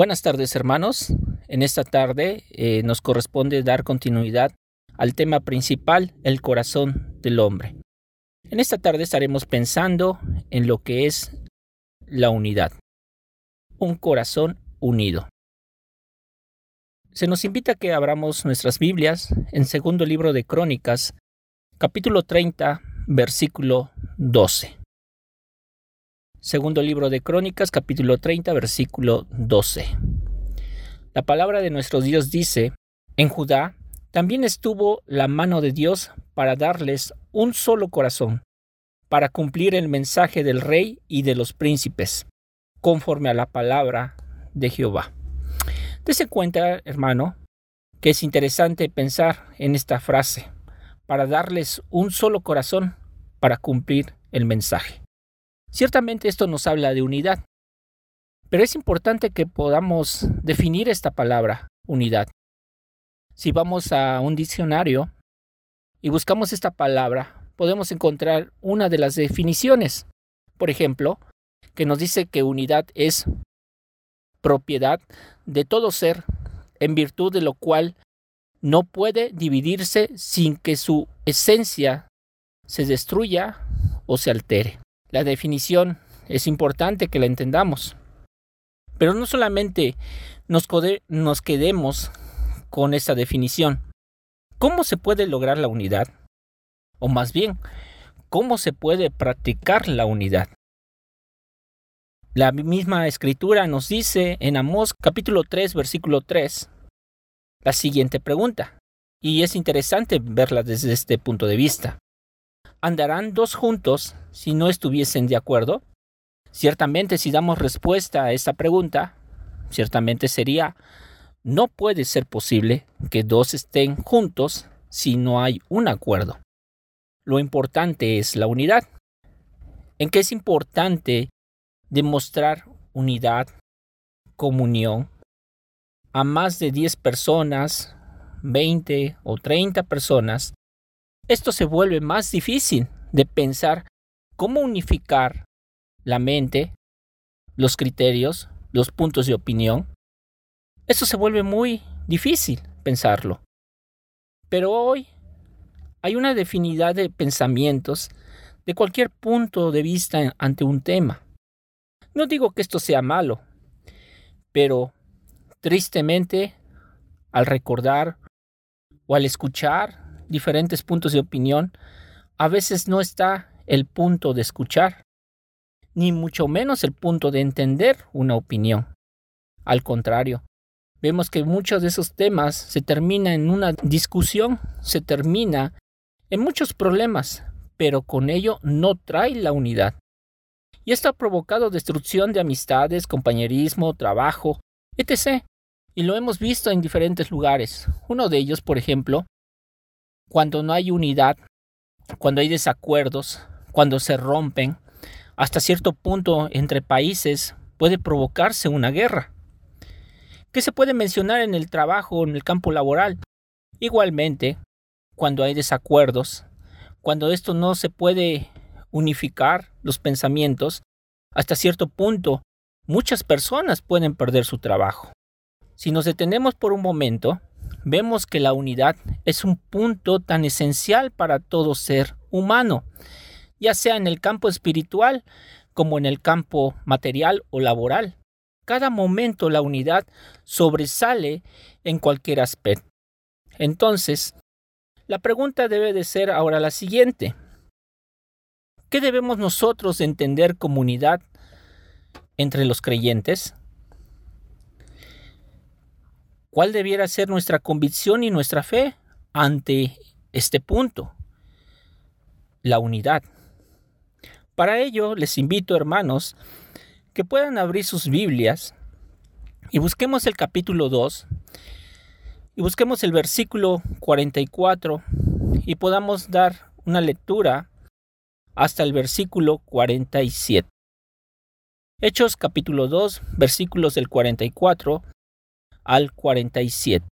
Buenas tardes hermanos. En esta tarde eh, nos corresponde dar continuidad al tema principal, el corazón del hombre. En esta tarde estaremos pensando en lo que es la unidad. Un corazón unido. Se nos invita a que abramos nuestras Biblias en segundo libro de Crónicas, capítulo 30, versículo 12. Segundo libro de Crónicas, capítulo 30, versículo 12. La palabra de nuestro Dios dice, en Judá también estuvo la mano de Dios para darles un solo corazón, para cumplir el mensaje del rey y de los príncipes, conforme a la palabra de Jehová. Dese cuenta, hermano, que es interesante pensar en esta frase, para darles un solo corazón para cumplir el mensaje. Ciertamente esto nos habla de unidad, pero es importante que podamos definir esta palabra, unidad. Si vamos a un diccionario y buscamos esta palabra, podemos encontrar una de las definiciones. Por ejemplo, que nos dice que unidad es propiedad de todo ser, en virtud de lo cual no puede dividirse sin que su esencia se destruya o se altere. La definición es importante que la entendamos. Pero no solamente nos, quedemos con esa definición. ¿Cómo se puede lograr la unidad? O más bien, ¿cómo se puede practicar la unidad? La misma escritura nos dice en Amós capítulo 3 versículo 3 la siguiente pregunta, y es interesante verla desde este punto de vista. ¿Andarán dos juntos si no estuviesen de acuerdo? Ciertamente si damos respuesta a esta pregunta, ciertamente sería, no puede ser posible que dos estén juntos si no hay un acuerdo. Lo importante es la unidad. ¿En qué es importante demostrar unidad, comunión a más de 10 personas, 20 o 30 personas esto se vuelve más difícil de pensar cómo unificar la mente, los criterios, los puntos de opinión. Esto se vuelve muy difícil pensarlo. Pero hoy hay una definidad de pensamientos de cualquier punto de vista ante un tema. No digo que esto sea malo, pero tristemente al recordar o al escuchar diferentes puntos de opinión, a veces no está el punto de escuchar, ni mucho menos el punto de entender una opinión. Al contrario, vemos que muchos de esos temas se termina en una discusión, se termina en muchos problemas, pero con ello no trae la unidad. Y esto ha provocado destrucción de amistades, compañerismo, trabajo, etc. Y lo hemos visto en diferentes lugares. Uno de ellos, por ejemplo, cuando no hay unidad, cuando hay desacuerdos, cuando se rompen, hasta cierto punto entre países puede provocarse una guerra. ¿Qué se puede mencionar en el trabajo en el campo laboral? Igualmente, cuando hay desacuerdos, cuando esto no se puede unificar los pensamientos, hasta cierto punto muchas personas pueden perder su trabajo. Si nos detenemos por un momento, vemos que la unidad es un punto tan esencial para todo ser humano, ya sea en el campo espiritual como en el campo material o laboral. Cada momento la unidad sobresale en cualquier aspecto. Entonces, la pregunta debe de ser ahora la siguiente. ¿Qué debemos nosotros entender como unidad entre los creyentes? ¿Cuál debiera ser nuestra convicción y nuestra fe ante este punto? La unidad. Para ello les invito, hermanos, que puedan abrir sus Biblias y busquemos el capítulo 2 y busquemos el versículo 44 y podamos dar una lectura hasta el versículo 47. Hechos capítulo 2 versículos del 44 al 47.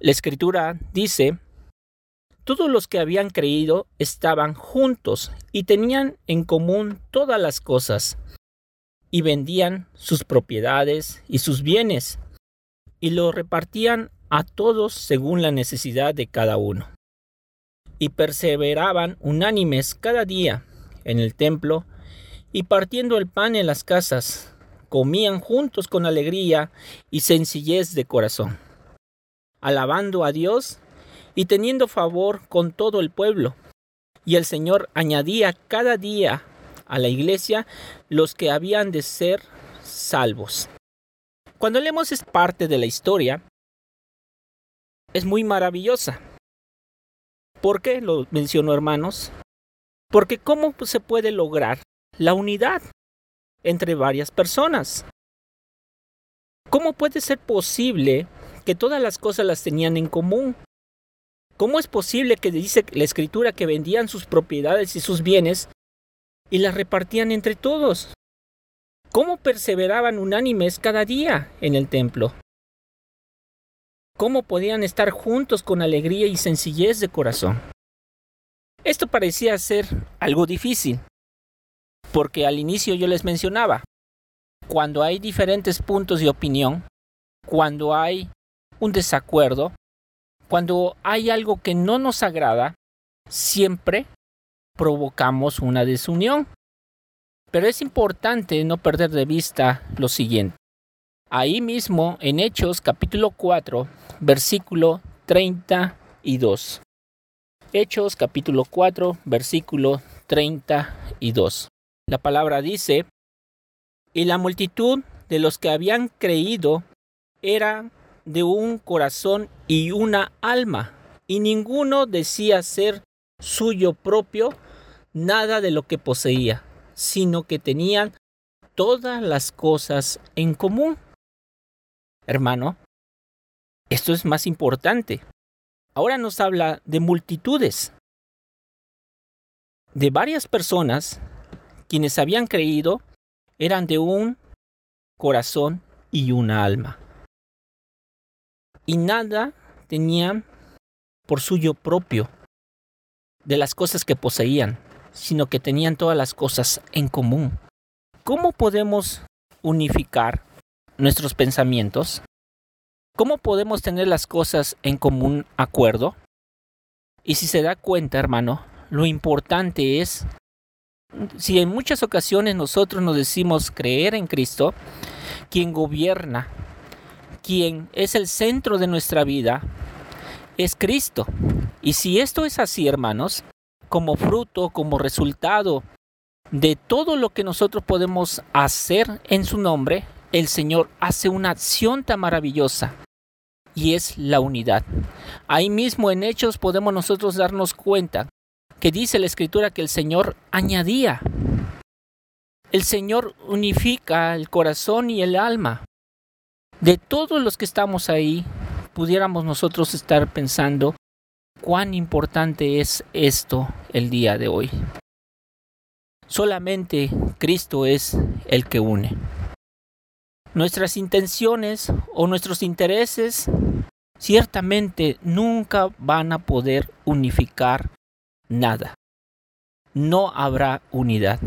La escritura dice, todos los que habían creído estaban juntos y tenían en común todas las cosas, y vendían sus propiedades y sus bienes y lo repartían a todos según la necesidad de cada uno. Y perseveraban unánimes cada día en el templo y partiendo el pan en las casas, comían juntos con alegría y sencillez de corazón, alabando a Dios y teniendo favor con todo el pueblo. Y el Señor añadía cada día a la iglesia los que habían de ser salvos. Cuando leemos esta parte de la historia, es muy maravillosa. ¿Por qué lo menciono, hermanos? Porque ¿cómo se puede lograr la unidad entre varias personas? ¿Cómo puede ser posible que todas las cosas las tenían en común? ¿Cómo es posible que dice la escritura que vendían sus propiedades y sus bienes y las repartían entre todos? ¿Cómo perseveraban unánimes cada día en el templo? ¿Cómo podían estar juntos con alegría y sencillez de corazón? Esto parecía ser algo difícil, porque al inicio yo les mencionaba, cuando hay diferentes puntos de opinión, cuando hay un desacuerdo, cuando hay algo que no nos agrada, siempre provocamos una desunión. Pero es importante no perder de vista lo siguiente. Ahí mismo en Hechos capítulo 4, versículo 32. Hechos capítulo 4, versículo 32. La palabra dice, y la multitud de los que habían creído era de un corazón y una alma, y ninguno decía ser suyo propio nada de lo que poseía sino que tenían todas las cosas en común. Hermano, esto es más importante. Ahora nos habla de multitudes, de varias personas quienes habían creído eran de un corazón y una alma. Y nada tenían por suyo propio de las cosas que poseían, sino que tenían todas las cosas en común. ¿Cómo podemos unificar nuestros pensamientos? ¿Cómo podemos tener las cosas en común acuerdo? Y si se da cuenta, hermano, lo importante es, si en muchas ocasiones nosotros nos decimos creer en Cristo, quien gobierna, quien es el centro de nuestra vida, es Cristo. Y si esto es así, hermanos, como fruto, como resultado de todo lo que nosotros podemos hacer en su nombre, el Señor hace una acción tan maravillosa y es la unidad. Ahí mismo en Hechos podemos nosotros darnos cuenta que dice la Escritura que el Señor añadía. El Señor unifica el corazón y el alma. De todos los que estamos ahí, pudiéramos nosotros estar pensando cuán importante es esto el día de hoy. Solamente Cristo es el que une. Nuestras intenciones o nuestros intereses ciertamente nunca van a poder unificar nada. No habrá unidad.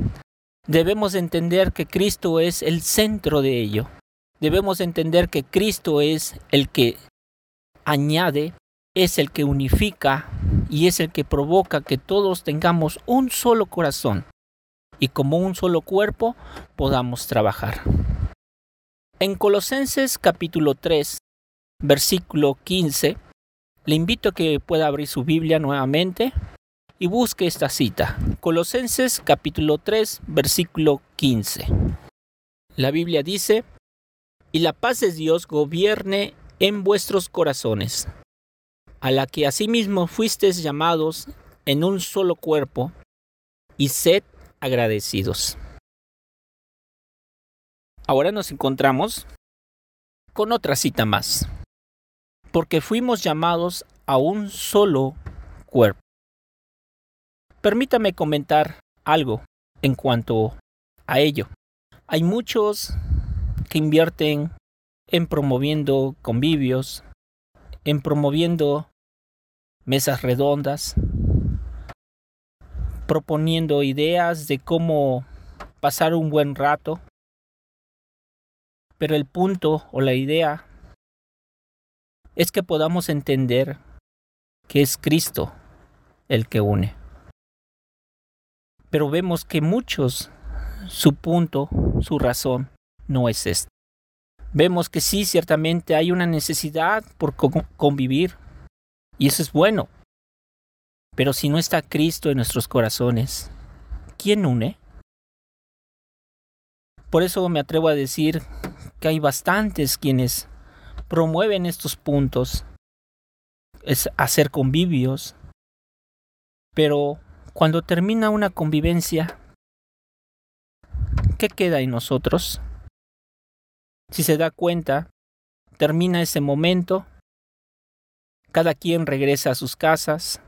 Debemos entender que Cristo es el centro de ello. Debemos entender que Cristo es el que añade es el que unifica y es el que provoca que todos tengamos un solo corazón y como un solo cuerpo podamos trabajar. En Colosenses capítulo 3, versículo 15, le invito a que pueda abrir su Biblia nuevamente y busque esta cita. Colosenses capítulo 3, versículo 15. La Biblia dice, y la paz de Dios gobierne en vuestros corazones a la que asimismo fuisteis llamados en un solo cuerpo, y sed agradecidos. Ahora nos encontramos con otra cita más, porque fuimos llamados a un solo cuerpo. Permítame comentar algo en cuanto a ello. Hay muchos que invierten en promoviendo convivios, en promoviendo mesas redondas, proponiendo ideas de cómo pasar un buen rato, Pero el punto o la idea es que podamos entender que es Cristo el que une. Pero vemos que muchos, su punto, su razón, no es este. Vemos que sí, ciertamente hay una necesidad por convivir, y eso es bueno. Pero si no está Cristo en nuestros corazones, ¿quién une? Por eso me atrevo a decir que hay bastantes quienes promueven estos puntos, es hacer convivios, pero cuando termina una convivencia, ¿qué queda en nosotros? Si se da cuenta, termina ese momento, cada quien regresa a sus casas,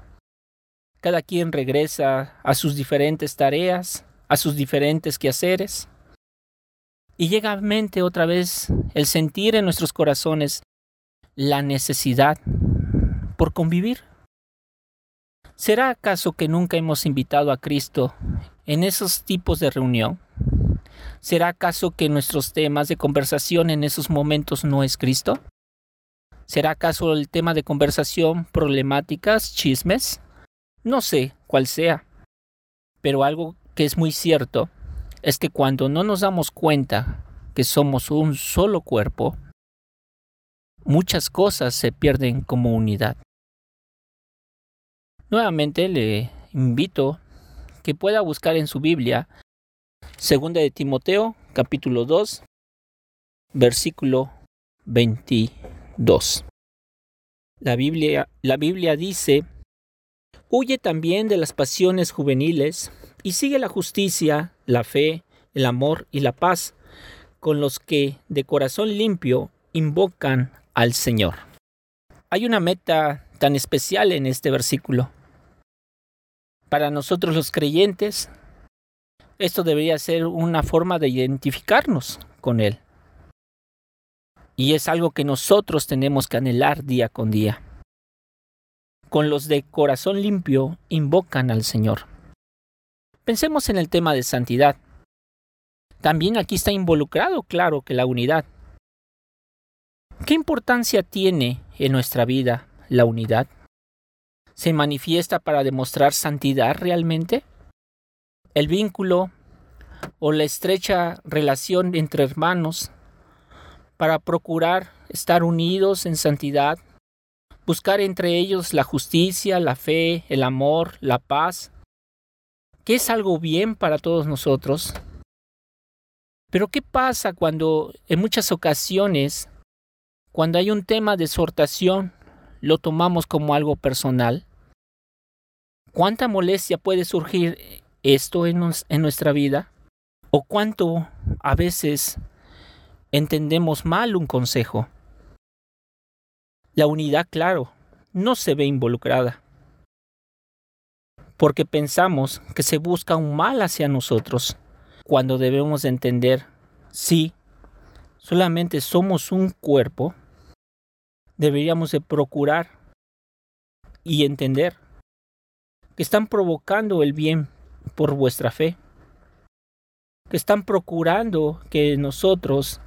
cada quien regresa a sus diferentes tareas, a sus diferentes quehaceres, y llega a mente otra vez el sentir en nuestros corazones la necesidad por convivir. ¿Será acaso que nunca hemos invitado a Cristo en esos tipos de reunión? ¿Será acaso que nuestros temas de conversación en esos momentos no es Cristo? ¿Será acaso el tema de conversación problemáticas, chismes? No sé cuál sea, pero algo que es muy cierto es que cuando no nos damos cuenta que somos un solo cuerpo, muchas cosas se pierden como unidad. Nuevamente le invito que pueda buscar en su Biblia Segunda de Timoteo, capítulo 2, versículo 22. La Biblia, la Biblia dice, Huye también de las pasiones juveniles y sigue la justicia, la fe, el amor y la paz con los que de corazón limpio invocan al Señor. Hay una meta tan especial en este versículo. Para nosotros los creyentes, esto debería ser una forma de identificarnos con Él. Y es algo que nosotros tenemos que anhelar día con día. Con los de corazón limpio invocan al Señor. Pensemos en el tema de santidad. También aquí está involucrado, claro, que la unidad. ¿Qué importancia tiene en nuestra vida la unidad? ¿Se manifiesta para demostrar santidad realmente? el vínculo o la estrecha relación entre hermanos para procurar estar unidos en santidad, buscar entre ellos la justicia, la fe, el amor, la paz, que es algo bien para todos nosotros. Pero ¿qué pasa cuando en muchas ocasiones, cuando hay un tema de exhortación, lo tomamos como algo personal? ¿Cuánta molestia puede surgir esto en, nuestra vida? ¿O cuánto a veces entendemos mal un consejo? La unidad, claro, no se ve involucrada, porque pensamos que se busca un mal hacia nosotros, cuando debemos entender, sí, solamente somos un cuerpo, deberíamos de procurar y entender que están provocando el bien por vuestra fe, que están procurando que nosotros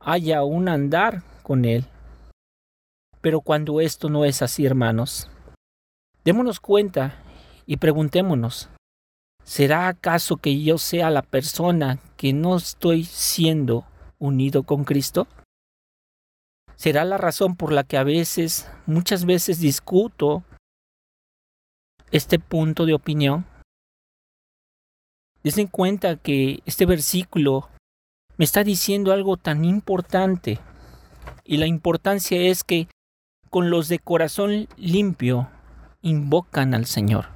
haya un andar con Él. Pero cuando esto no es así, hermanos, démonos cuenta y preguntémonos, ¿será acaso que yo sea la persona que no estoy siendo unido con Cristo? ¿Será la razón por la que a veces, muchas veces discuto este punto de opinión? Desen cuenta que este versículo me está diciendo algo tan importante. Y la importancia es que con los de corazón limpio invocan al Señor.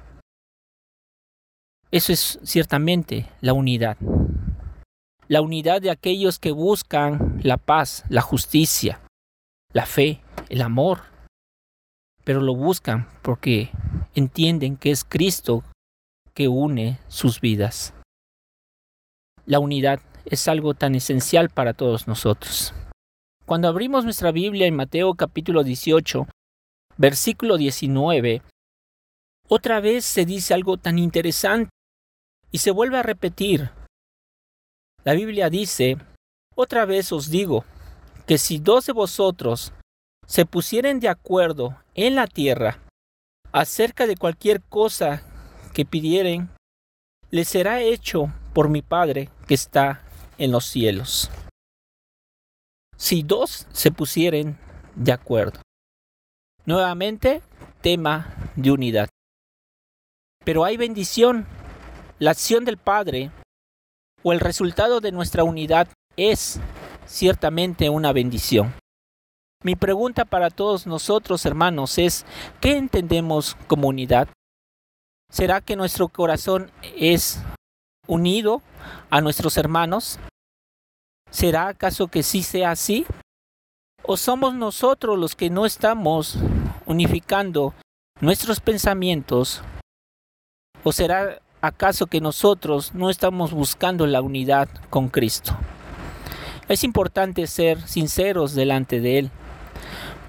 Eso es ciertamente la unidad. La unidad de aquellos que buscan la paz, la justicia, la fe, el amor. Pero lo buscan porque entienden que es Cristo que une sus vidas. La unidad es algo tan esencial para todos nosotros. Cuando abrimos nuestra Biblia en Mateo capítulo 18, versículo 19, otra vez se dice algo tan interesante y se vuelve a repetir. La Biblia dice, Otra vez os digo que si dos de vosotros se pusieren de acuerdo en la tierra acerca de cualquier cosa que pidieren, les será hecho por mi Padre que está en los cielos. Si dos se pusieren de acuerdo. Nuevamente, tema de unidad. Pero hay bendición. La acción del Padre o el resultado de nuestra unidad es ciertamente una bendición. Mi pregunta para todos nosotros, hermanos, es, ¿qué entendemos como unidad? ¿Será que nuestro corazón es unido a nuestros hermanos? ¿Será acaso que sí sea así? ¿O somos nosotros los que no estamos unificando nuestros pensamientos? ¿O será acaso que nosotros no estamos buscando la unidad con Cristo? Es importante ser sinceros delante de Él,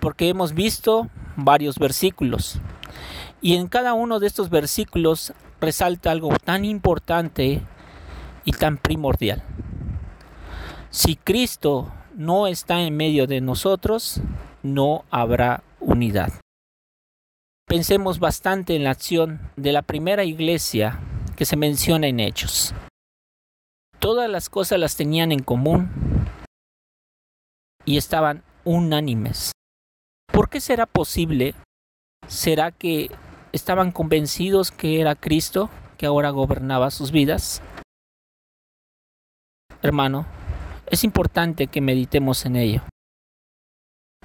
porque hemos visto varios versículos. Y en cada uno de estos versículos resalta algo tan importante y tan primordial. Si Cristo no está en medio de nosotros, no habrá unidad. Pensemos bastante en la acción de la primera iglesia que se menciona en Hechos. Todas las cosas las tenían en común y estaban unánimes. ¿Por qué será posible? ¿Será que estaban convencidos que era Cristo que ahora gobernaba sus vidas? Hermano, es importante que meditemos en ello.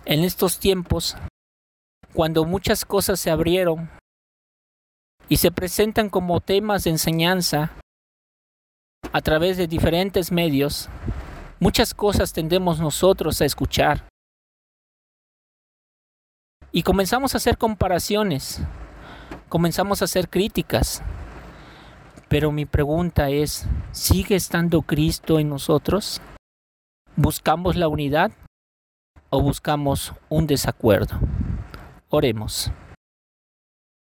En estos tiempos, cuando muchas cosas se abrieron y se presentan como temas de enseñanza a través de diferentes medios, muchas cosas tendemos nosotros a escuchar. Y comenzamos a hacer comparaciones, comenzamos a hacer críticas. Pero mi pregunta es, ¿sigue estando Cristo en nosotros? ¿Buscamos la unidad o buscamos un desacuerdo? Oremos.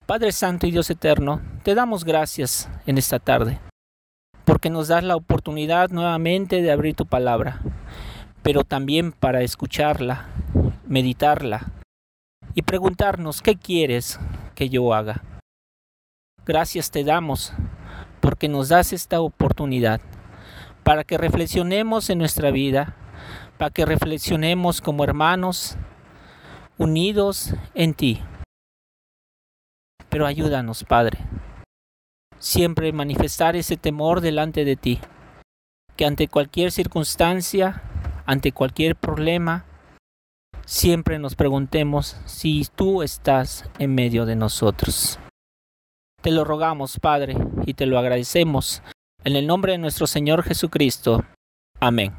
Padre Santo y Dios Eterno, te damos gracias en esta tarde, porque nos das la oportunidad nuevamente de abrir tu palabra, pero también para escucharla, meditarla y preguntarnos qué quieres que yo haga. Gracias te damos porque nos das esta oportunidad para que reflexionemos en nuestra vida, para que reflexionemos como hermanos unidos en ti. Pero ayúdanos, Padre, siempre manifestar ese temor delante de ti, que ante cualquier circunstancia, ante cualquier problema, siempre nos preguntemos si tú estás en medio de nosotros. Te lo rogamos, Padre, y te lo agradecemos en el nombre de nuestro Señor Jesucristo. Amén.